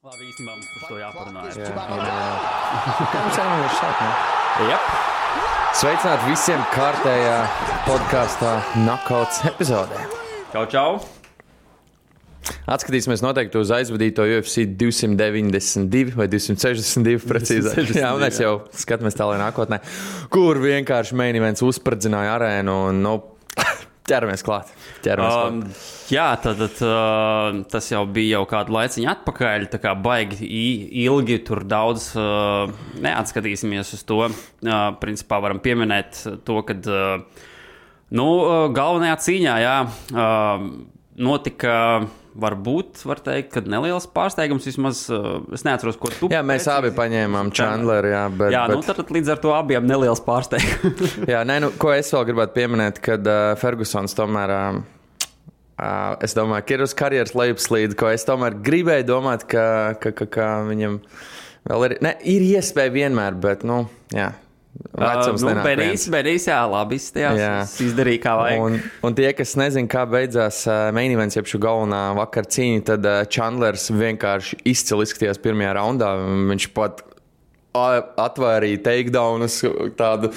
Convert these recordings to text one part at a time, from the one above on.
Labi, īstenībā mums par to jāparunā. Jā, jā, jā. Šādi? Jep. Sveicināti visiem kārtējā podkāstā Nakauts epizodē. Čau, čau! Atskatīsimies noteikti uz aizvadīto UFC 292 vai 262 precīzāk. 262, Jā, mēs jau skatāmies tālāk nākotnē, kur vienkārši main events uzspridzināja arēnu un nu, ķeramies klāt. Ķeramies klāt. Um, jā, tad, tad uh, tas jau bija jau kādu laiciņu atpakaļ. Tā kā baigi ilgi tur daudz uh, neatskatīsimies uz to. Uh, principā varam pieminēt to, ka uh, nu, uh, galvenajā cīņā jā, uh, notika. Varbūt, var teikt, ka neliels pārsteigums vismaz. Uh, es neatceros, ko tu Jā, mēs abi paņēmām Chandleru. Jā, bet, Jā, bet... nu tad līdz ar to abiem neliels pārsteigums. Jā, nē, nu, ko es vēl gribētu pieminēt, kad uh, Fergusons tomēr. Uh, uh, es domāju, ka ir uz karjeras lejupslīde, ko es tomēr gribēju domāt, ka, ka, ka, ka viņam vēl ir. Ne, ir iespēja vienmēr, bet, nu, jā. Vecums nu, nenāk Benīs, viens. Benīs, jā, labi izstājās. Jā. Jā. Izdarīja, kā vajag. Un, un tie, kas nezina, kā beidzās uh, main events, jeb šī galvenā vakar cīņa, tad uh, Chandlers vienkārši izcili izskatījās pirmajā raundā. Viņš pat a- atvērīja takedownus, tādu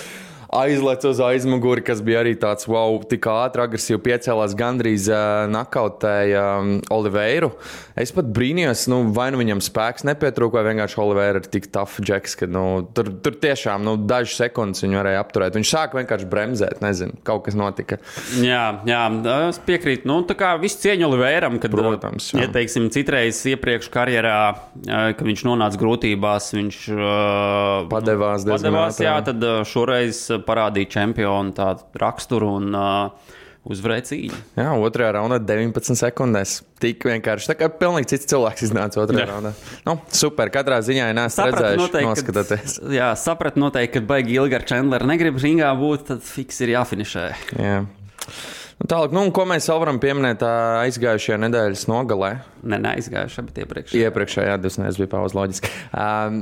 aizlec uz aizmuguri, kas bija arī tāds, wow, tik ātri, agresīvi piecēlās, gandrīz uh, nakautēja um, Oliveiru. Es pat brīnījos, nu, vai nu viņam spēks nepietrūka, vai vienkārši Oliveira ir tik tough džeks, ka nu, tur, tur tiešām nu, dažas sekundes viņu varēja apturēt. Viņš sāka vienkārši bremzēt, nezinu, kaut kas notika. Jā, jā, es piekrītu. Nu, tā kā viss cieņu Olivēram, kad, Protams, jā. ja teiksim, citreiz iepriekš karjerā, eh, kad viņš nonāca grūtībās, viņš uh, Padevās padevās jā, tad šoreiz parādīja čempionu raksturu un uh, uzvarēja cīņu. Jā, otrajā raundā 19 sekundēs. Tik vienkārši. Tā kā pilnīgi cits cilvēks iznāca otrajā Jā. raundā. Nu, super. Katrā ziņā, ja neesat Sapratu redzējuši, noteikti, noskatieties. ka, jā, sapratu noteikti, ka baigi ilgi ar Chandleru negrib ringā būt, tad fiks ir jāfinišē. Jā. Nu, tālāk, nu, ko mēs vēl varam pieminēt aizgājušajā nedēļas nogalē? Ne, neaizgājuši, bet iepriekš. Iepriekšējā divas nedēļas bija pauze loģiski. Um,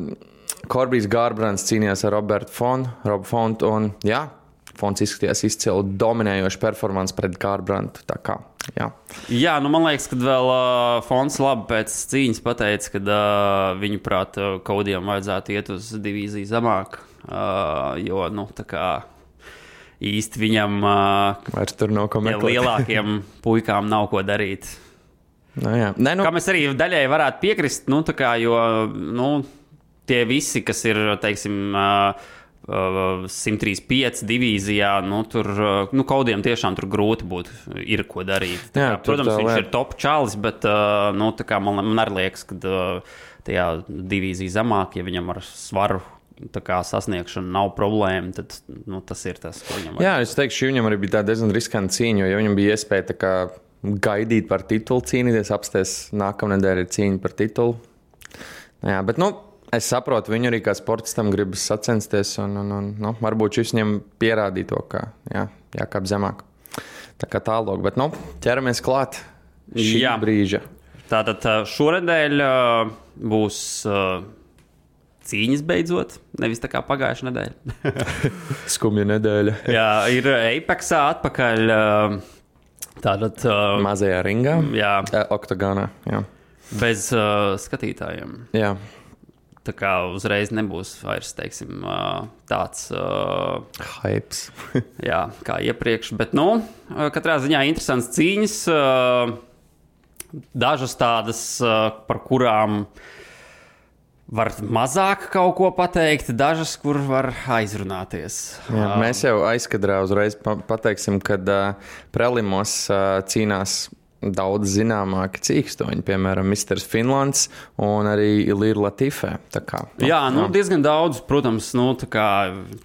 Korbijs Gārbrands cīnījās ar Robertu Fonu, Robu Fontu, un jā, Fons izskatījās izcili dominējoši performance pret Gārbrandu. Jā. Jā, nu man liekas, ka vēl uh, Fons labi pēc cīņas pateica, ka uh, viņu prāt uh, kaudiem vajadzētu iet uz divīziju zemāk. Uh, jo, nu, tā kā īsti viņam, uh, Vairs tur nav ko meklēt. lielākiem puikām nav ko darīt. Nu, jā. Nē, nu, Kā mēs arī daļai varētu piekrist, nu, tā kā, jo nu, tie visi, kas ir, teiksim, uh, uh, 135 divīzijā, nu, tur nu, kaudiem tiešām tur grūti būtu, ir ko darīt. Jā, kā, protams, viņš lieta. ir top čalis, bet nu, kā man, man arī liekas, ka tajā divīzijā zemāk, ja viņam ar svaru. Tā kā sasniegšana nav problēma, tad nu, tas ir tas, ko viņam Jā, es teikšu, viņam arī bija tā diezgan riskanta cīņa, jo ja viņam bija iespēja kā gaidīt par titulu, cīnīties, apstāties nākamā nedēļa ir cīņa par titulu. Jā, bet, nu, es saprotu, viņu arī kā sportistam gribas sacensties, un, un, un nu, varbūt šis viņam pierādīja to, ka jā, jākāp zemāk. Tā kā tālāk, bet, nu, ķeramies klāt šī Jā. brīža. Tātad šonadēļ būs cīņas beidzot, nevis tā kā pagājušā nedēļa. Skumja nedēļa. Jā, ir Apexā atpakaļ. Tātad, Mazajā ringā, jā, oktagonā. Bez uh, skatītājiem. jā. Tā kā uzreiz nebūs vairs teiksim, tāds, uh, Hypes. jā, kā iepriekš. Bet, nu, katrā ziņā interesants cīņas. ā, Dažas tādas, ā, par kurām var mazāk kaut ko pateikt, dažas, kur var aizrunāties. Jā, mēs jau aizkadrā uzreiz pa pateiksim, ka uh, prelimos uh, cīnās daudz zināmāki cīkstoņi, piemēram, Mr. Finlands un arī Ilīra Latifē. Tā kā, Jā, nu, diezgan daudz, protams, nu, tā kā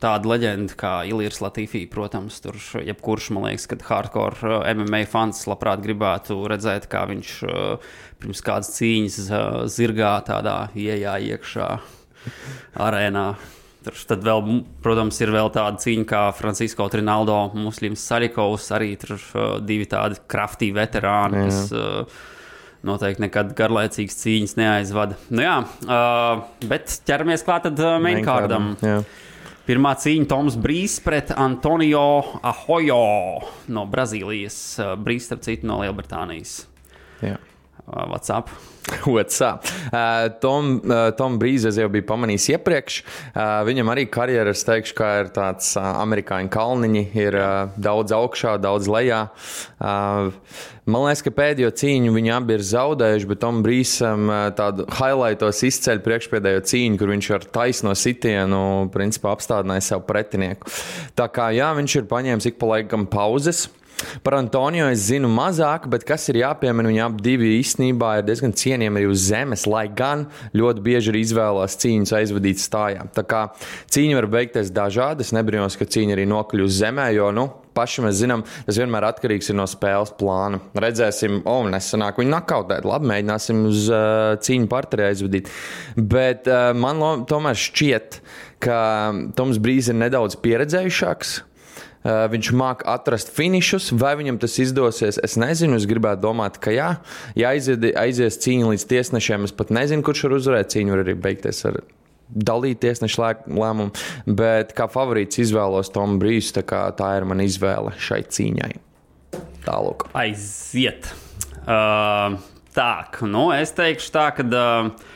tāda leģenda kā Ilīrs Latīfī, protams, tur jebkurš, man liekas, kad hardcore uh, MMA fans labprāt gribētu redzēt, kā viņš uh, pirms kādas cīņas uh, zirgā tādā iejā iekšā arēnā. Tur tad vēl, protams, ir vēl tāda cīņa kā Francisko Trinaldo, Muslims Salikovs, arī tur uh, divi tādi kraftīgi veterāni, Jā. kas uh, noteikti nekad garlaicīgas cīņas neaizvada. Nu, jā, uh, bet ķeramies klāt tad uh, mainkārdam. Pirmā cīņa Toms Brīs pret Antonio Ahojo no Brazīlijas. Uh, Brīs, starp citu, no Lielbritānijas. Jā. Uh, WhatsApp. WhatsApp. Uh, Tom, uh, Tom Brīsīs jau bija pamanījis iepriekš. Uh, viņam arī karjerā, es teikšu, ka ir tāds uh, amerikāņu kalniņi, ir uh, daudz augšā, daudz lejā. Uh, man liekas, ka pēdējo cīņu viņi abi ir zaudējuši, bet Tom Brīsam uh, tādu highlightos izceļ priekšpēdējo cīņu, kur viņš ar taisno sitienu principā apstādināja sev pretinieku. Tā kā jā, viņš ir paņēmis ik pa laikam pauzes. Par Antoniju es zinu mazāk, bet kas ir jāpiemina, viņi abi īstenībā ir diezgan cienījami arī uz zemes, lai gan ļoti bieži ir izvēlējies cīņas aizvadīt stājā. Tā kā cīņa var beigties dažādi, es nebrīnos, ka cīņa arī nokļūs uz zemē, jo, nu, paši mēs zinām, tas vienmēr atkarīgs no spēles plāna. Redzēsim, o, oh, nesanāk viņu nakautēt, labi, mēģināsim uz uh, cīņu partneri aizvadīt. Bet uh, man lo, tomēr šķiet, ka Toms Brīsīs ir nedaudz pieredzējušāks. Uh, viņš māca atrast finišus, vai viņam tas izdosies. Es nezinu, es gribētu domāt, ka jā, ja aizies, aizies cīņa līdz tiesnešiem, es pat nezinu, kurš var uzvarēt. Cīņa var arī beigties ar dalīt tiesnešu lēmumu, bet kā favorīts izvēlos Tomu Brīsu. Tā, tā ir mana izvēle šai cīņai. Tālāk. Aiziet. Uh, tā, nu, es teikšu tā, ka. Uh,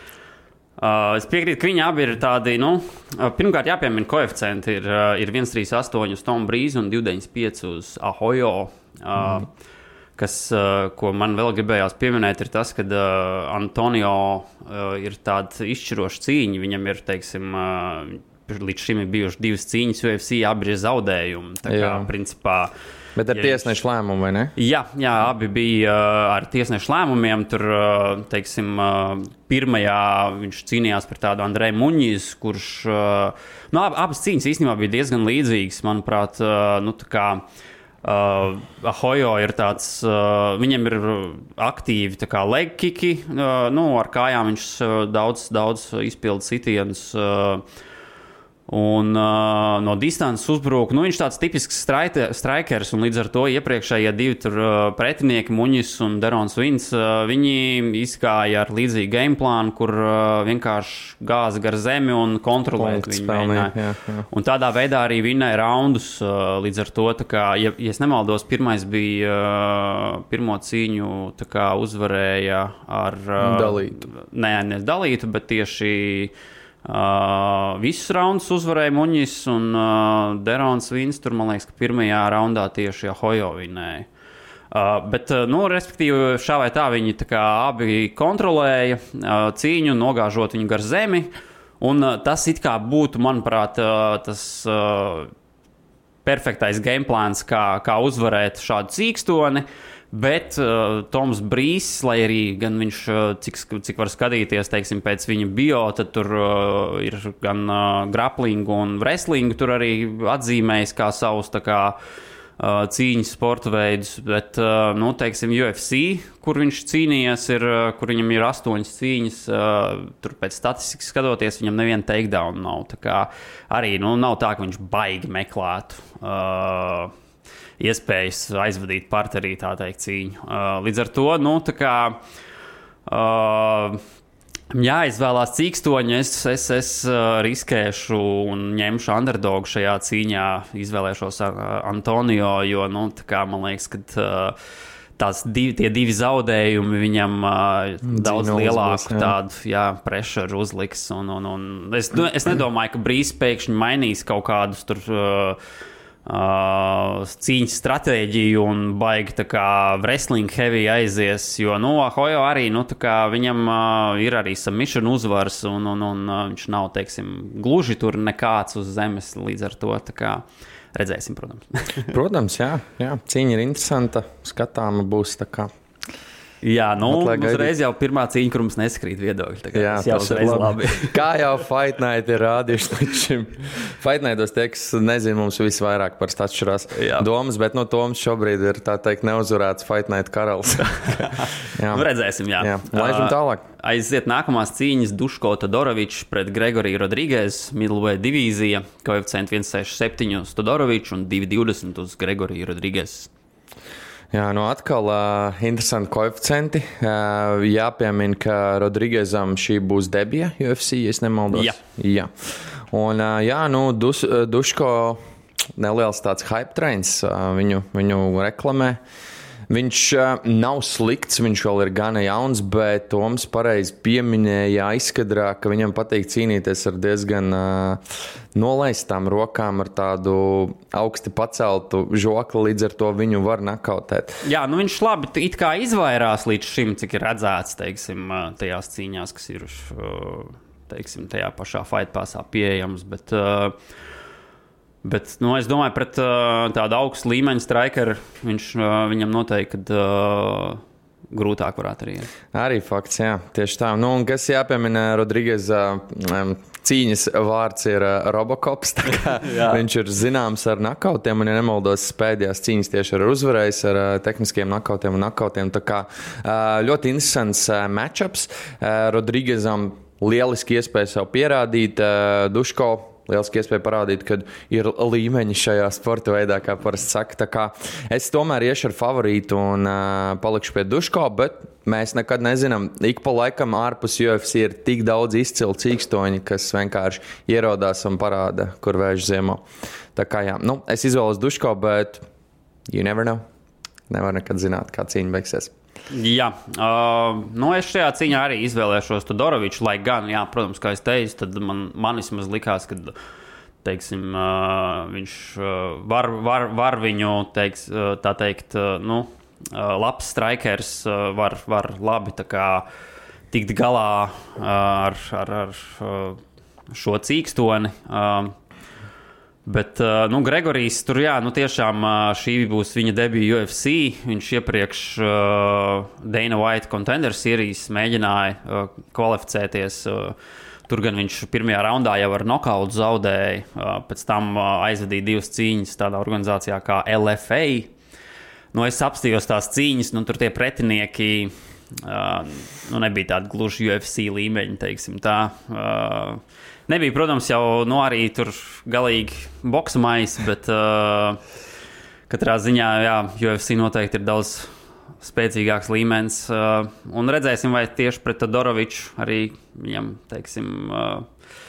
Uh, es piekrītu, ka viņi abi ir tādi, nu, uh, pirmkārt, jāpiemina koeficienti. Ir, uh, ir 1,38 uz Tomu Brīsu un 2,95 uz Ahojo. Uh, mm. Kas, uh, ko man vēl gribējās pieminēt, ir tas, ka uh, Antonio uh, ir tāda izšķiroša cīņa. Viņam ir, teiksim, uh, līdz šim ir bijušas divas cīņas, UFC, abi ir zaudējumi. Tā kā, Jā. principā, uh, Bet ar ja tiesnešu lēmumu, vai ne? Jā, jā abi bija uh, ar tiesnešu lēmumiem. Tur, uh, teiksim, uh, pirmajā viņš cīnījās par tādu Andreju Muņģis, kurš. Nu, ab, abas cīņas īstenībā bija diezgan līdzīgas, manuprāt. Nu, Uh, Ahojo ir tāds, uh, viņam ir aktīvi legkiki, uh, nu, ar kājām viņš uh, daudz, daudz izpilda sitienus. Uh, Un uh, no distances uzbruka. Nu, viņš ir tāds tipisks strikers, un līdz ar to iepriekšējie divi tur, uh, pretinieki, Muņis un Derons Vins, uh, viņi izgāja ar līdzīgu game plānu, kur uh, vienkārši gāza gar zemi un kontrolēja viņu. Un tādā veidā arī vinnēja raundus. Uh, līdz ar to, kā, ja, ja nemaldos, pirmais bija uh, pirmo cīņu uzvarēja ar uh, dalītu. Nē, ne dalītu, bet tieši. Uh, visus raundus uzvarēja Muņģis un uh, Derons Vins. Tur man liekas, ka pirmajā raundā tieši Ahojo vinēja. Uh, bet, uh, nu, respektīvi, šā vai tā viņi tā kā abi kontrolēja uh, cīņu, nogāžot viņu gar zemi. Un uh, tas it kā būtu, manuprāt, uh, tas uh, perfektais game plāns, kā, kā uzvarēt šādu cīkstoni. Bet uh, Toms Brīsīs, lai arī viņš, uh, cik, cik var skatīties, teiksim, pēc viņa bio, tad tur uh, ir gan uh, grapplingu un wrestlingu tur arī atzīmējis kā savus kā, uh, cīņas sporta veidus. Bet, uh, nu, teiksim, UFC, kur viņš cīnījies, ir, uh, kur viņam ir astoņas cīņas, uh, tur pēc statistikas skatoties, viņam neviena takedown nav. Tā kā arī nu, nav tā, ka viņš baigi meklētu. Uh, iespējas aizvadīt partnerī, tā teikt, cīņu. Uh, līdz ar to, nu, tā kā. Uh, Jā, izvēlās cīkstoņu. Es, es, es uh, riskēšu un ņemšu underdogu šajā cīņā. Izvēlēšos uh, Antonio, jo, nu, kā, man liekas, ka uh, tās divi, tie divi zaudējumi viņam uh, daudz lielāku uzbūs, jā. tādu jā, pressuru uzliks. Un, un, un es, nu, es nedomāju, ka brīz pēkšņi mainīs kaut kādus tur. Uh, Uh, cīņas stratēģiju un baigi tā kā wrestling heavy aizies. Jo, nu, Hojo arī, nu, tā kā viņam uh, ir arī submission uzvars, un, un, un uh, viņš nav, teiksim, gluži tur nekāds uz zemes līdz ar to. Redzēsim, protams. protams, jā, jā, cīņa ir interesanta. Skatāma būs tā kā. Jā, nu, uzreiz jau pirmā cīņa, kur mums neskrīt viedokļi. Jā, jau uzreiz labi. Kā jau Fight Night ir rādījuši līdz šim. Fight Nightos tie, kas nezina, mums visvairāk par atšķirās domas, bet no Toms šobrīd ir tā teikt neuzvarēts Fight Night karalis. jā, nu, redzēsim, jā. jā. Laižam tālāk. Aiziet nākamās cīņas Duško Todorovičs pret Gregoriju Rodrīgēs, Middleweight divīzija, koeficients 167 uz Todoroviču un 220 uz Gregoriju Rodrīgēs. Jā, nu atkal uh, interesanti koeficienti. Uh, jāpiemina, ka Rodrīgezam šī būs debija UFC, ja nemaldos. Jā. jā. Un, uh, jā, nu, dus, Duško neliels tāds hype trains, uh, viņu, viņu reklamē. Viņš uh, nav slikts, viņš vēl ir gana jauns, bet Toms pareizi pieminēja aizkadrā, ka viņam patīk cīnīties ar diezgan uh, nolaistām rokām, ar tādu augsti paceltu žokli, līdz ar to viņu var nakautēt. Jā, nu viņš labi izvairās līdz šim, cik ir redzēts, teiksim, tajās cīņās, kas ir teiksim, tajā pašā fight pasā pieejams. Bet, uh, Bet, nu, es domāju, pret uh, tādu augstu līmeņa strikeru viņš, uh, viņam noteikti uh, grūtāk varētu arī. Arī fakts, jā, tieši tā. Nu, un kas jāpiemina, Rodrīgas um, cīņas vārds ir uh, Robocops. viņš ir zināms ar nakautiem, un, ja nemaldos, pēdējās cīņas tieši ir uzvarējis ar uh, tehniskiem nakautiem un nakautiem. Tā kā uh, ļoti interesants uh, matchups uh, Rodrīgasam lieliski iespēja sev pierādīt. Uh, Duško lieliski iespēja parādīt, ka ir līmeņi šajā sporta veidā, kā parasti saka. Es tomēr iešu ar favorītu un uh, palikšu pie Duško, bet mēs nekad nezinām. Ik pa laikam ārpus UFC ir tik daudz izcilu cīkstoņu, kas vienkārši ierodās un parāda, kur vērš ziemā. Tā kā jā, nu, es izvēlos Duško, bet you never know. Nevar nekad zināt, kā cīņa beigsies. Jā, uh, nu es šajā cīņā arī izvēlēšos Tudoroviču, lai gan, jā, protams, kā es teicu, tad man, man vismaz likās, ka teiksim, uh, viņš uh, var, var, var viņu, teiks, uh, tā teikt, uh, nu, uh, labs strikers, uh, var, var labi kā, tikt galā uh, ar, ar, ar uh, šo cīkstoni. Uh, Bet, uh, nu, Gregorijs tur, jā, nu, tiešām uh, šī būs viņa debija UFC. Viņš iepriekš uh, Dana White Contender Series mēģināja uh, kvalificēties. Uh, tur gan viņš pirmajā raundā jau ar nokautu zaudēja, uh, pēc tam uh, aizvadīja divas cīņas tādā organizācijā kā LFA. Nu, es apstājos tās cīņas, nu, tur tie pretinieki. Uh, nu, nebija tādi gluži UFC līmeņi, teiksim tā. Uh, Nebija, protams, jau nu, arī tur galīgi boxmais, bet uh, katrā ziņā, jā, UFC noteikti ir daudz spēcīgāks līmenis. Uh, un redzēsim, vai tieši pret Doroviču arī viņam, teiksim, uh,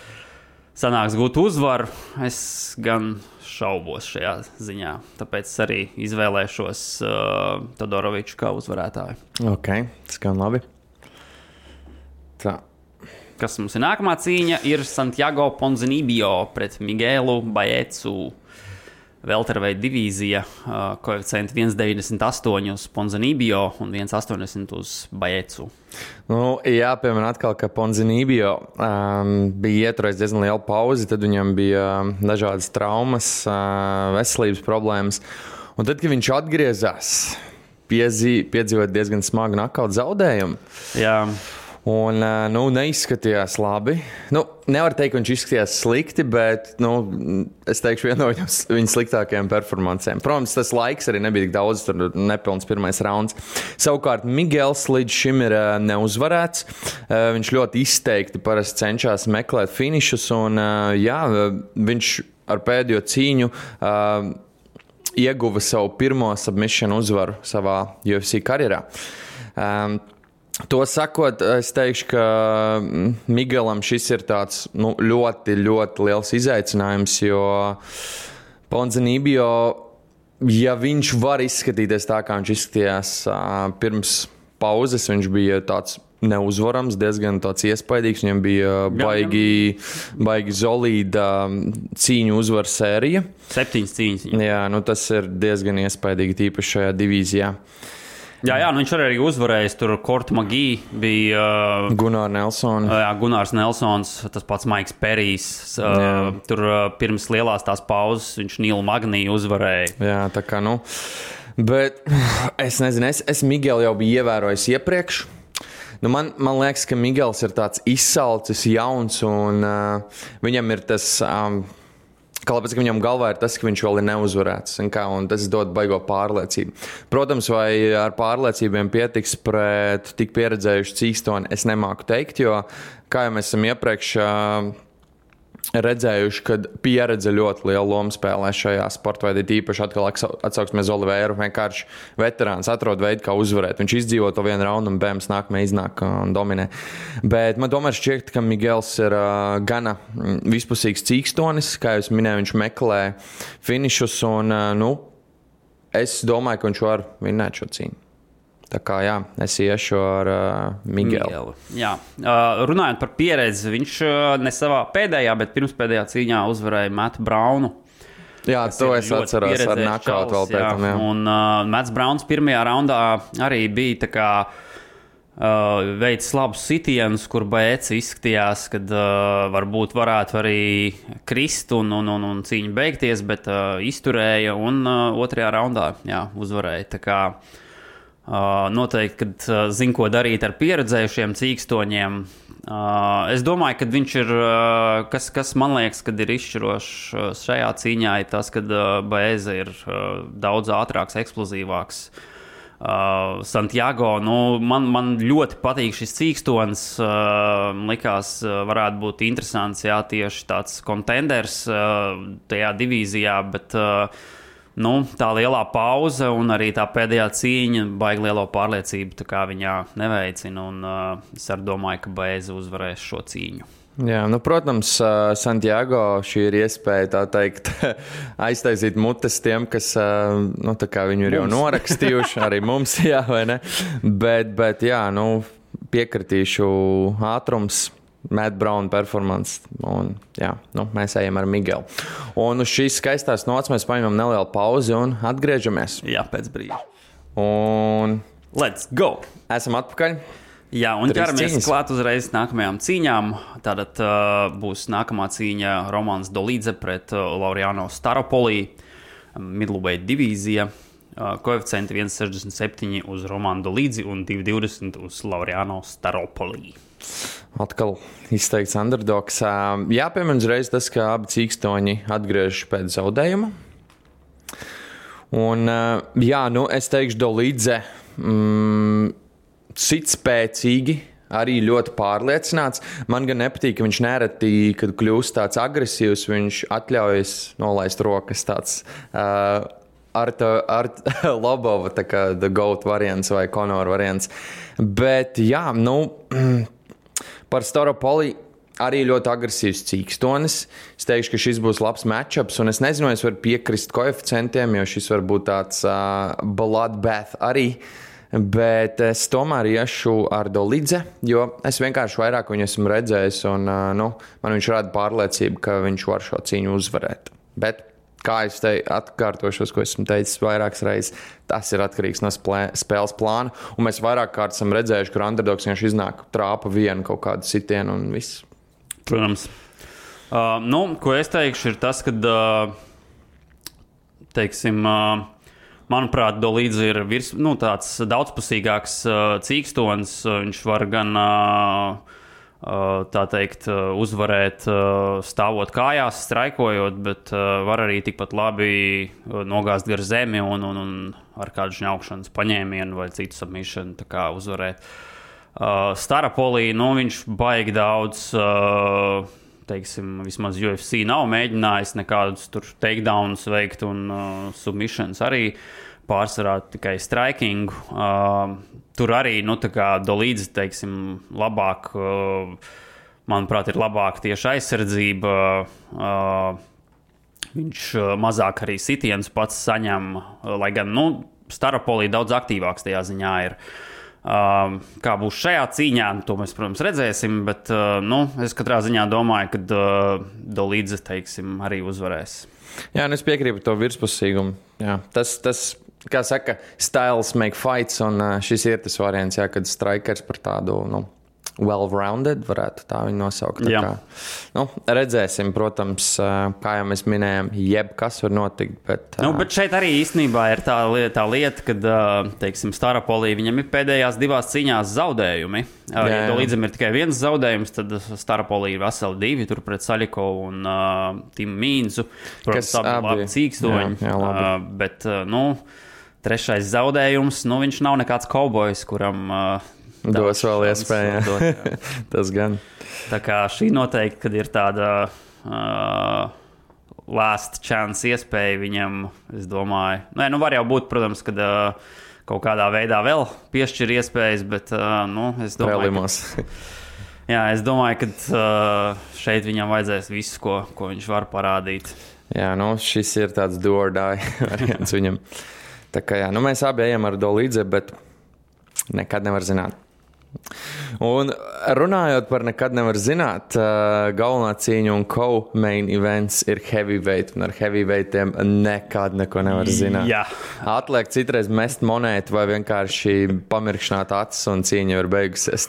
sanāks gūt uzvaru. Es gan šaubos šajā ziņā. Tāpēc arī izvēlēšos uh, Todoroviču kā uzvarētāju. Ok, skan labi. Tā kas mums ir nākamā cīņa, ir Santiago Ponzinibio pret Miguelu Bajecu. Velterveida divīzija, uh, koeficients 1,98 uz Ponzinibio un 1,80 uz Bajecu. Nu, jāpiemina atkal, ka Ponzinibio um, bija ieturējis diezgan lielu pauzi, tad viņam bija dažādas traumas, uh, veselības problēmas. Un tad, kad viņš atgriezās, piedzīvot diezgan smagu nakautu zaudējumu. Jā. Un, nu, neizskatījās labi. Nu, nevar teikt, ka viņš izskatījās slikti, bet nu, es teikšu, viena no viņa sliktākajām performancēm. Protams, tas laiks arī nebija tik daudz, tur nepilns pirmais rauns. Savukārt, Migels līdz šim ir neuzvarēts. Viņš ļoti izteikti cenšas meklēt finišus, un jā, viņš ar pēdējo cīņu ieguva savu pirmo submission uzvaru savā UFC karjerā. Um, To sakot, es teikšu, ka mm, Miguelam šis ir tāds nu, ļoti, ļoti liels izaicinājums, jo Ponzinībio, ja viņš var izskatīties tā, kā viņš izskatījās pirms pauzes, viņš bija tāds neuzvarams, diezgan iespaidīgs. Viņam bija baigi, baigi solīda cīņu uzvaru sērija. Septiņas cīņas. Jā, nu tas ir diezgan iespaidīgi, tīpaši šajā divīzijā. Jā, jā nu viņš arī uzvarējis. Tur Korta Magija bija. Uh, Gunārs Nelsons. Uh, jā, Gunārs Nelsons, tas pats Maiks Perijs. Uh, tur uh, pirms lielās tās pauzes viņš Nīlu Magniju uzvarēja. Jā, tā kā nu. Bet es nezinu, es, es Miguelu jau biju ievērojis iepriekš. Nu man, man liekas, ka Miguels ir tāds izsalcis, jauns, un uh, viņam ir tas. Um, Kāpēc viņam galvā ir tas, ka viņš vēl ir neuzvarēts, un, kā, un tas dod baigo pārliecību. Protams, vai ar pārliecībiem pietiks pret tik pieredzējušu cīkstoni, es nemāku teikt, jo, kā jau mēs esam iepriekš. Uh, redzējuši, ka pieredze ļoti lielu lomu spēlē šajā sporta veidā. Īpaši atkal atsauksimies Oliveru. Vienkārši veterāns atrod veidu, kā uzvarēt. Viņš izdzīvo to vienu raundu un bēmas nākamajā iznāk un dominē. Bet man tomēr šķiet, ka Miguels ir uh, gana vispusīgs cīkstonis. Kā jau minēju, viņš meklē finišus un uh, nu, es domāju, ka viņš var vinnēt šo cīņu. Tā kā jā, es iešu ar uh, Miguelu. Miguelu. Jā, uh, runājot par pieredzi, viņš uh, ne savā pēdējā, bet pirmspēdējā cīņā uzvarēja Matu Braunu. Jā, to es atceros ar nakautu vēl pēc tam. Jā. Un uh, Mats Brauns pirmajā raundā arī bija tā kā. Uh, veids labus sitienus, kur Bēcis izskatījās, ka uh, varbūt varētu arī krist un, un, un, un cīņa beigties, bet uh, izturēja un uh, otrajā raundā jā, uzvarēja. Tā kā uh, noteikti, kad zina, ko darīt ar pieredzējušiem cīkstoņiem. Es domāju, ka viņš ir, kas, kas man liekas, kad ir izšķirošs šajā cīņā, ir tas, ka Bēze ir daudz ātrāks, eksplozīvāks. Uh, Santiago, nu, man, man ļoti patīk šis cīkstons. Uh, likās, uh, varētu būt interesants, jā, tieši tāds kontenders uh, tajā divīzijā, bet uh, nu, tā lielā pauze un arī tā pēdējā cīņa baigi lielo pārliecību viņā neveicina. Un, uh, es domāju, ka Bēze uzvarēs šo cīņu. Jā, nu, protams, ā, Santiago šī ir iespēja teikt, aiztaisīt mutes tiem, kas ā, nu, viņu ir jau Mums. norakstījuši, arī mums, jā, vai ne? Bet, bet jā, nu, piekritīšu ātrums. Matt Brown performance. Un, jā, nu, mēs ejam ar Miguelu. Un uz šīs skaistās nots mēs paņemam nelielu pauzi un atgriežamies. Jā, pēc brīža. Un Let's go! esam atpakaļ. Jā, un ķeramies klāt uzreiz nākamajām cīņām. Tātad uh, būs nākamā cīņa Romanis Dolīdze pret uh, Lauriano Staropolī, Midluveight divīzija. Uh, koeficienti 1,67 uz Romanu Dolīdzi un 2,20 uz Lauriano Staropolī. Atkal izteikts underdogs. Jāpiemina uzreiz tas, ka abi cīkstoņi atgriežas pēc zaudējuma. Un, jā, nu, es teikšu, Dolīdze mm, sit spēcīgi. Arī ļoti pārliecināts. Man gan nepatīk, ka viņš nereti, kad kļūst tāds agresīvs, viņš atļaujas nolaist rokas. Tāds, uh, ar to ar Lobova, tā kā The Goat variants vai Conor variants. Bet, jā, nu, Par Staropoli arī ļoti agresīvs cīkstonis. Es teikšu, ka šis būs labs matčups, un es nezinu, vai es varu piekrist koeficientiem, jo šis var būt tāds uh, bloodbath arī. Bet es tomēr iešu ar Dolidze, jo es vienkārši vairāk viņu esmu redzējis, un uh, nu, man viņš rada pārliecību, ka viņš var šo cīņu uzvarēt. Bet, kā jau teicu, atkārtošos, ko esmu teicis vairākas reizes, tas ir atkarīgs no splē, spēles plāna. Un mēs vairāk kārt esam redzējuši, ka underdogs vienkārši iznāk trāpa vienu kaut kādu sitienu un viss. Protams. Uh, nu, ko es teikšu, ir tas, ka, uh, teiksim, uh, manuprāt, Dolīdze ir virs, nu, tāds daudzpusīgāks uh, cīkstons. Uh, Viņš var gan uh, tā teikt, uh, uzvarēt, uh, stāvot kājās, straikojot, bet uh, var arī tikpat labi uh, nogāzt gar zemi un, un, un ar kādu žņaukšanas paņēmienu vai citu kā uzvarēt. Uh, Starapolī, nu, viņš baigi daudz. Uh, Teiksim, vismaz UFC nav mēģinājis nekādus tur takedowns veikt, un uh, submissions arī pārsvarā tikai striking. Uh, tur arī, nu, dolīdzi, teiksim, labāk, uh, manuprāt, ir labāk tieši aizsardzība. Uh, Viņš uh, mazāk arī sitienus pats saņem, lai gan nu, Staropolī daudz aktīvāks tajā ziņā ir. Kā būs šajā cīņā, to mēs, protams, redzēsim. Bet nu, es katrā ziņā domāju, ka Dolīdze teiksim, arī uzvarēs. Jā, un es piekrītu to virspusīgumu. Jā, tas, tas, kā saka, styles make fights, un ā, šis ir tas variants, jā, kad strikers par tādu. Nu, Well-rounded, varētu tā viņu nosaukt. Tā kā, nu, redzēsim, protams, ā, kā jau mēs minējām, jebkas var notikt. Bet, Nu, bet šeit arī īstenībā ir tā lieta, tā lieta ka, teiksim, Staropolī viņam ir pēdējās divās cīņās zaudējumi. Jā, Jā, ja jā. līdzam ir tikai viens zaudējums, tad Staropolī ir veseli divi tur pret Saļiko un uh, Timu Mīnzu. Protams, abi labi cīkstoņi. jā, jā, labi. Uh, bet, uh, nu, trešais zaudējums, nu, viņš nav nekāds kaubojs, kuram. Uh, Dos vēl iespēju, tas gan. Tā kā šī noteikti kad ir tāda uh, last chance iespēja viņam, es domāju. Nē, nu var jau būt, protams, ka uh, kaut kādā veidā vēl piešķir iespējas, bet uh, nu, es domāju, ka, jā, es domāju, ka uh, šeit viņam vajadzēs visu, ko, ko viņš var parādīt. Jā, nu, šis ir tāds die variants viņam. Tā kā jā, nu, mēs abi ejam ar to līdzi, bet nekad nevar zināt. Un runājot par nekad nevar zināt, uh, galvenā cīņa un co-main events ir heavyweight, un ar heavyweightiem nekad neko nevar zināt. Jā. Atliek citreiz mest monētu vai vienkārši pamirkšanāt acis, un cīņa ir beigusies.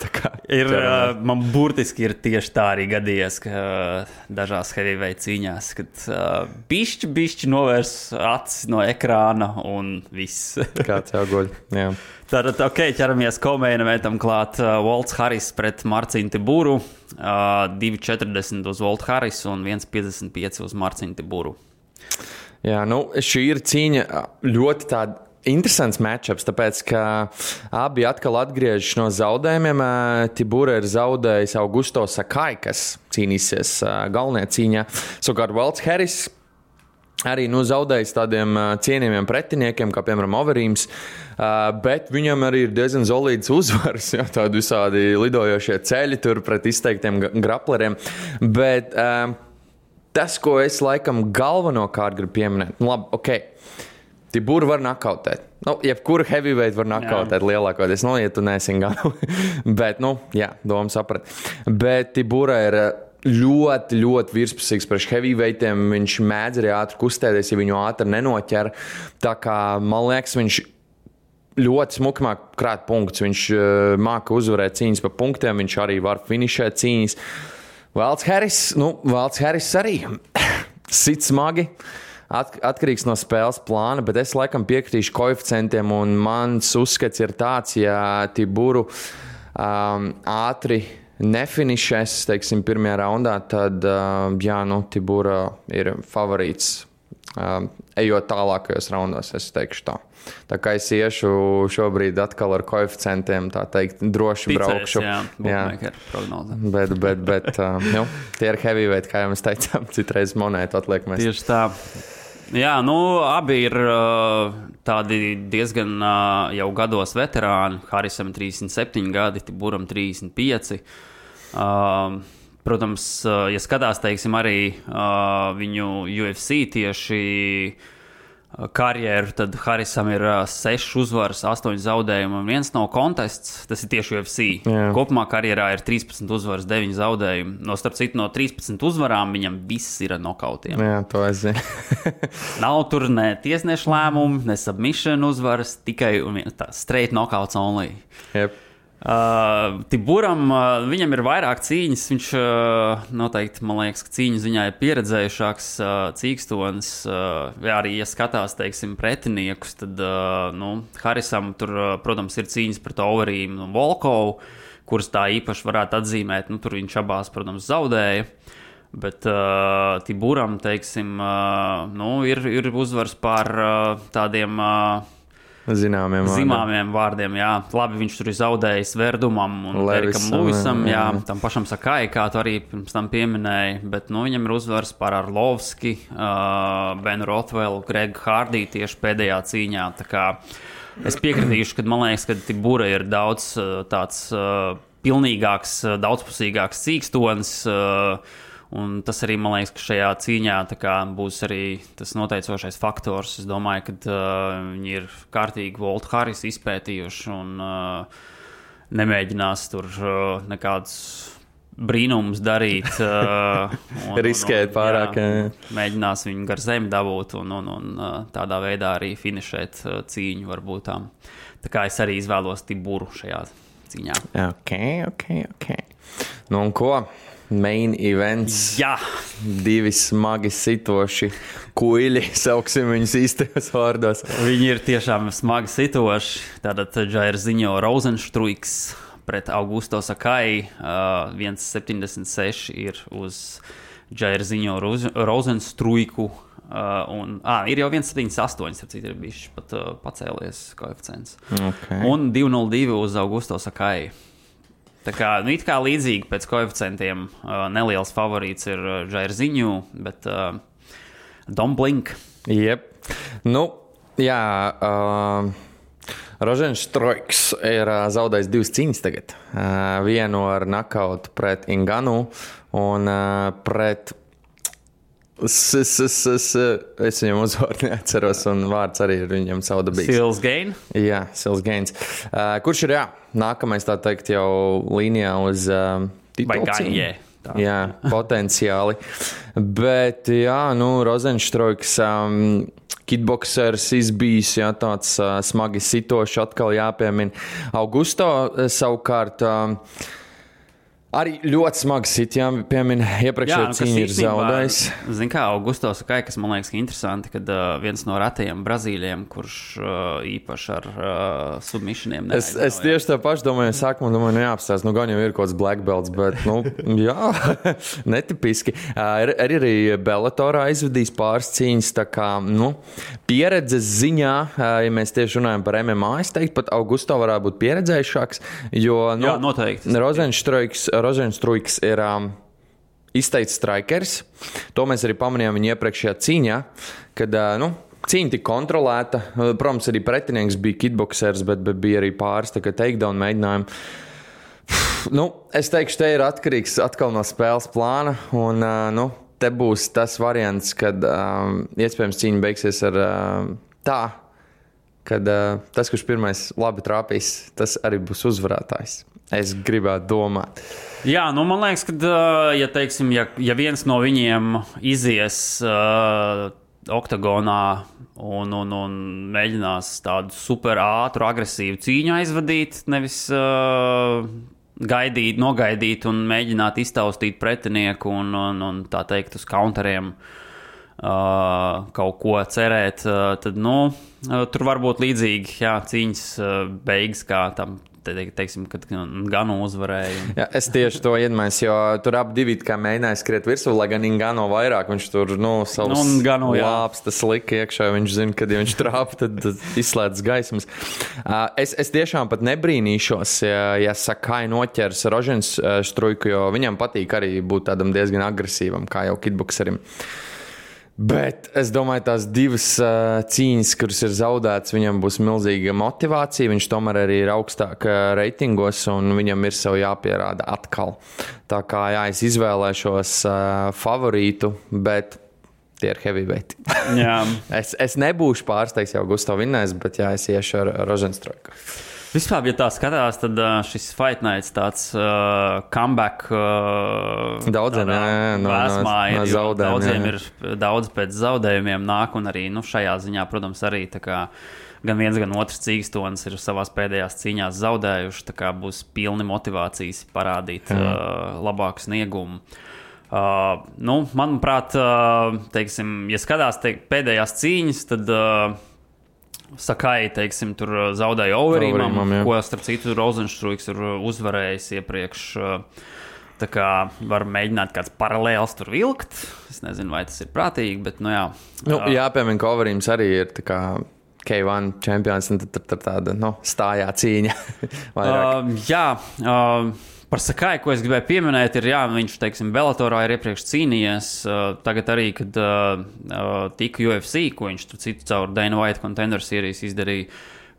Ir, uh, man burtiski ir tieši tā arī gadījies, ka uh, dažās heavyweight cīņās, kad uh, bišķi, bišķi novērs acis no ekrāna un viss. Kāds jau guļ. Tātad, ok, ķeramies komēnam klāt. Uh, Volts Haris pret Marcinu Tiburu. Uh, 2,40 uz Voltu Harisu un 1,55 uz Marcinu Tiburu. Jā, nu, šī ir cīņa ļoti tāda. Interesants matčups, tāpēc ka abi atkal atgriežas no zaudējumiem. Tibūra ir zaudējis Augusto Sakai, kas cīnīsies galvenajā cīņā. Savukārt Valts Harris arī nu, zaudējis tādiem ā, cienījamiem pretiniekiem, kā piemēram Overīms, bet viņam arī ir diezgan solīds uzvars, jau tādi visādi lidojošie ceļi tur pret izteiktiem grapleriem. Bet, Tas, ko es laikam galvenokārt gribu pieminēt, nu, labi, ok. Tibūru var nakautēt. Nu, jebkuru heavyweight var nakautēt lielākoties. Nu, ja tu neesi ganu. Bet, nu, jā, doma saprat. Bet Tibūra ir ļoti, ļoti virspusīgs priekš heavyweightiem. Viņš mēdz arī ātri kustēties, ja viņu ātri nenoķer. Tā kā man liekas, viņš ļoti smuki māca krāt punktus. Viņš uh, māca uzvarēt cīņas pa punktiem, viņš arī var finišēt cīņas. Valds Harris, nu, Valds Harris arī sit smagi. At, atkarīgs no spēles plāna, bet es laikam piekritīšu koeficientiem. Mans uzskats ir tāds, ja Tiburu um, ātri nefinišēs, teiksim, pirmajā raundā, tad uh, jā, nu, Tibura ir favorīts. Um, ejot tālākajos raundos, es teikšu tā. Tā kā es iešu šobrīd atkal ar koeficientiem, tā teikt, droši braukšu. jā, jā. prognoze. Bet, bet, bet uh, nu, tie ir heavyweight, kā jau mēs teicām, citreiz monētu atliek. Mēs. Tieši tā. Jā, nu, abi ir uh, tādi diezgan uh, jau gados veterāni. Harisam 37 gadi, Tiburam 35. Uh, protams, uh, ja skatās, teiksim, arī uh, viņu UFC tieši uh, karjeru, tad Harisam ir uh, 6 uzvaras, 8 zaudējumi un viens no kontests. Tas ir tieši UFC. Jā. Kopumā karjerā ir 13 uzvaras, 9 zaudējumi. No starp citu, no 13 uzvarām viņam viss ir nokautiem. Jā, to es zinu. Nav tur ne tiesneša lēmumu, ne submission uzvaras, tikai un vien- tā straight knockouts only. Yep. Uh, Tiburam uh, viņam ir vairāk cīņas. Viņš uh, noteikti, man liekas, ka cīņu ziņā ir pieredzējušāks uh, cīkstonis. Uh, jā, arī, ja skatās, teiksim, pretiniekus, tad, uh, nu, Harisam tur, uh, protams, ir cīņas pret Overīm un Volkovu, kuras tā īpaši varētu atzīmēt. Nu, tur viņš abās, protams, zaudēja. Bet uh, Tiburam, teiksim, uh, nu, ir, ir uzvars pār uh, tādiem. Uh, Zināmiem. Zināmiem vārdiem, jā. Labi, viņš tur ir zaudējis Verdumam un Erikam Levisam, jā, jā. tam pašam Sakai, kā tu arī pirms tam pieminēji. Bet nu, viņam ir uzvars par Arlovski, uh, Benu Rothwellu, Gregu Hārdiju tieši pēdējā cīņā. Es piekritīšu, ka man liekas, ka Tibura ir daudz tāds uh, pilnīgāks, daudzpusīgāks cīkstonis. Uh, Un tas arī man liekas, ka šajā cīņā kā, būs arī tas noteicošais faktors. Es domāju, ka uh, viņi ir kārtīgi Volta Haris izpētījuši un uh, nemēģinās tur uh, nekādus brīnumus darīt. Uh, un- un- Riskēt un, pārāk, jā. Mēģinās viņu gar zemi dabūt un, un, un uh, tādā veidā arī finišēt uh, cīņu varbūt tā. Tā kā es arī izvēlos Tiburu šajā cīņā. Ok, ok, ok. Nu, un ko? Main events. Jā, Divi smagi sitoši kuģi, sauksim viņus īstajos vārdos. Viņi ir tiešām smagi situoši. Tātad Džairs ziņo Rozenštruiks pret Augusto Sakai. Uh, 1,76 ir uz Džairs ziņo Roz- Rozenstruiku. Uh, un, ah, ir jau 1,78, ap cik ir bijis pat uh, pacēlies koeficients. Okay. Un 2,02 uz Augusto Sakai. Tā kā, nu, kā līdzīgi pēc koeficientiem, uh, neliels favorīts ir uh, Džairs ziņu, bet uh, Dom Blink. Jep. Nu, jā. Uh, Rožens Strojks ir uh, zaudējis divas cīņas tagad. Uh, vienu ar nakautu pret Inganu un uh, pret S, s, s, s, es viņam uzvārdu neatceros, un vārds arī ir viņam saudabīgs. Sils Gain. Jā, Sils Gains. Uh, kurš ir jā, nākamais, tā teikt, jau līnijā uz uh, titulu cīņu? Gaņē. Tā. Jā, potenciāli. Bet, jā, nu, Rozenštrojks, um, kitboksers izbijis, jā, tāds uh, smagi sitošs, atkal jāpiemina. Augusto uh, savukārt. Um, Arī ļoti smagi sit, jā, piemina, iepriekšējā nu, cīņa ir zaudējis. Zini, kā Augusto Sakai, kas man liekas ka interesanti, kad uh, viens no retajiem brazīļiem, kurš uh, īpaši ar uh, submissioniem Es, es tieši tā pašu domāju, sākumā domāju, nu jāapstāsta, nu gan jau ir kaut kāds black belts, bet, nu, jā, netipiski. Ar, arī arī Bellatorā izvadījis pāris cīņas, tā kā, nu, pieredzes ziņā, ja mēs tieši runājam par MMA, es teiktu, pat Augusto varētu būt pieredzējušāks, jo, nu, Jā, noteikti. Rozenštrojks, Rozenštrojks ir um, izteicis strikers. To mēs arī pamanījām viņa iepriekšējā cīņā, kad, uh, nu, Cīņa tika kontrolēta. Uh, Protams, arī pretinieks bija kitboksers, bet, bet bija arī pāris takedown mēģinājumi. Nu, es teikšu, te ir atkarīgs atkal no spēles plāna. Un, uh, nu, te būs tas variants, kad um, iespējams cīņa beigsies ar uh, tā, kad uh, tas, kurš pirmais labi trāpīs, tas arī būs uzvarētājs. Es gribētu domāt. Jā, nu man liekas, ka, uh, ja, teiksim, ja, ja viens no viņiem izies uh, oktagonā un, un, un mēģinās tādu super ātru, agresīvu cīņu aizvadīt, nevis uh, gaidīt, nogaidīt un mēģināt iztaustīt pretinieku un, un, un tā teikt uz counteriem. Uh, kaut ko cerēt, uh, tad nu, uh, tur var būt līdzīgi jā, cīņas uh, beigas, kā tam te, teiksim, kad Ganu uzvarēja. Jā, es tieši to iedomājos, jo tur abi divi mēģināja skriet virsū, lai gan Ingano vairāk viņš tur nu, savus Nu, un Gano, lāpstas lika iekšā. Viņš zina, kad ja viņš trāpa, tad, tad izslēdz gaismas. Uh, es, es tiešām pat nebrīnīšos, ja, ja Sakai noķers Rožens uh, Strujku, jo viņam patīk arī būt tādam diezgan agresīvam, kā jau kitbokserim. Bet es domāju, tās divas uh, cīņas, kuras ir zaudētas, viņam būs milzīga motivācija. Viņš tomēr arī ir augstāk reitingos, un viņam ir sev jāpierāda atkal. Tā kā jā, es izvēlēšos uh, favorītu, bet tie ir heavyweight. Es, es nebūšu pārsteigts jau Gustavs Vinnēs, bet jā, es iešu ar Rozenstrojku. Vispār, ja tā skatās, tad šis Fight Night tāds uh, comeback. Uh, Daudziem, jā, jā, no- no- no zaudējumiem, Daudziem jā. ir daudz pēc zaudējumiem nāk, un arī nu, šajā ziņā, protams, arī kā. Gan viens, gan otrs cīkstons ir savā pēdējās cīņās zaudējuši. Tā kā būs pilni motivācijas parādīt uh, labāku sniegumu. Uh, nu, manuprāt, uh, teiksim, ja skatās te, pēdējās cīņas, tad uh, Sakai, teiksim, tur uh, zaudēja Overīmam, Overeemam, jā. ko starp citu Rozenštrūks ir uh, uzvarējis iepriekš. uh, Tā kā var mēģināt kāds paralēls tur vilkt. Es nezinu, vai tas ir prātīgi, bet, nu jā. Nu, Uh, jā, piemēram, Kovarīms arī ir tā kā K1 čempions, un tad tur tāda nu, stājā cīņa. Uh, jā, uh, par Sakai, ko es gribēju pieminēt, ir, jā, viņš, teiksim, Bellatorā ir iepriekš cīnījies. Uh, tagad arī, kad uh, tika UFC, ko viņš tur citu caur Dana White Contender Series izdarīja,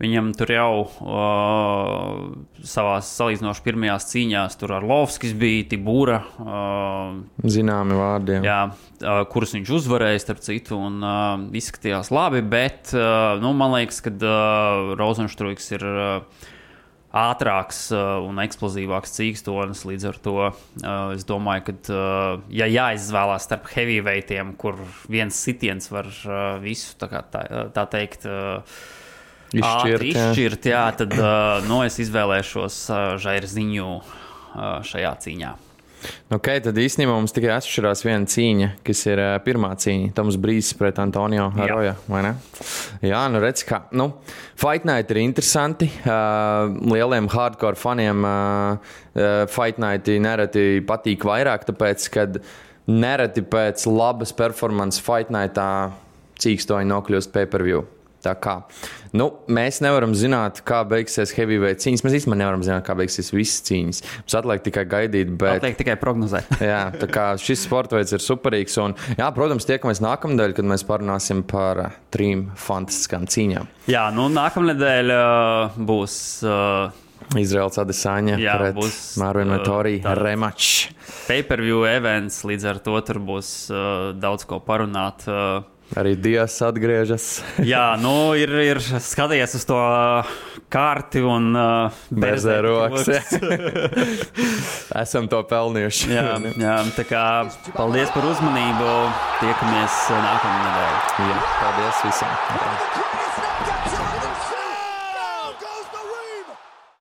viņam tur jau uh, savā salīdzinoši pirmajās cīņās, tur ar Lovskis bija Tibūra. Uh, Zināmi vārdiem. Jā, uh, kurus viņš uzvarēja, starp citu, un uh, izskatījās labi. Bet uh, nu, man liekas, ka uh, Rozenstrūks ir uh, ātrāks uh, un eksplozīvāks cīkstonis. Līdz ar to uh, es domāju, ka, uh, ja jāizvēlās starp heavyweightiem, kur viens sitiens var uh, visu tā, tā, tā teikt. Uh, Izšķirt, ātri jā. izšķirt, jā, tad uh, nu, es izvēlēšos uh, Žairziņu uh, šajā cīņā. Okay, tad īstenībā mums tikai atšķirās viena cīņa, kas ir uh, pirmā cīņa. Toms Brīsīs pret Antonio Aroja. vai ne? Jā, nu redz, kā. Nu, Fight Night ir interesanti. Uh, lieliem hardcore faniem uh, Fight Night nereti patīk vairāk, tāpēc, kad nereti pēc labas performances Fight Nightā cīkstoņi nokļūst pay-per-view. Tā kā nu, mēs nevaram zināt, kā beigsies heavyweight cīņas. Mēs īstenībā nevaram zināt, kā beigsies visas cīņas. Mums atliek tikai gaidīt, bet Bet... tikai prognozēt. Jā, tā kā šis sports veids ir superīgs. Un, jā, protams, tiekamies nākamnedēļ, kad mēs parunāsim par trim fantastiskām cīņām. Jā, nu nākamnedēļ uh, būs uh, Izraels Adesāņa Jā, pret būs, Marvinu uh, Vitoriju tā- remačs. Pay-per-view events, līdz ar to tur būs uh, daudz ko parunāt. Uh, Arī Dievs atgriežas. jā, nu ir, ir skatījies uz to kārti un uh, Berzē rokas. Esam to pelnījuši. jā, jā, tā kā paldies par uzmanību. Tiekamies nākamā nedēļa. jā, paldies visiem. Catching.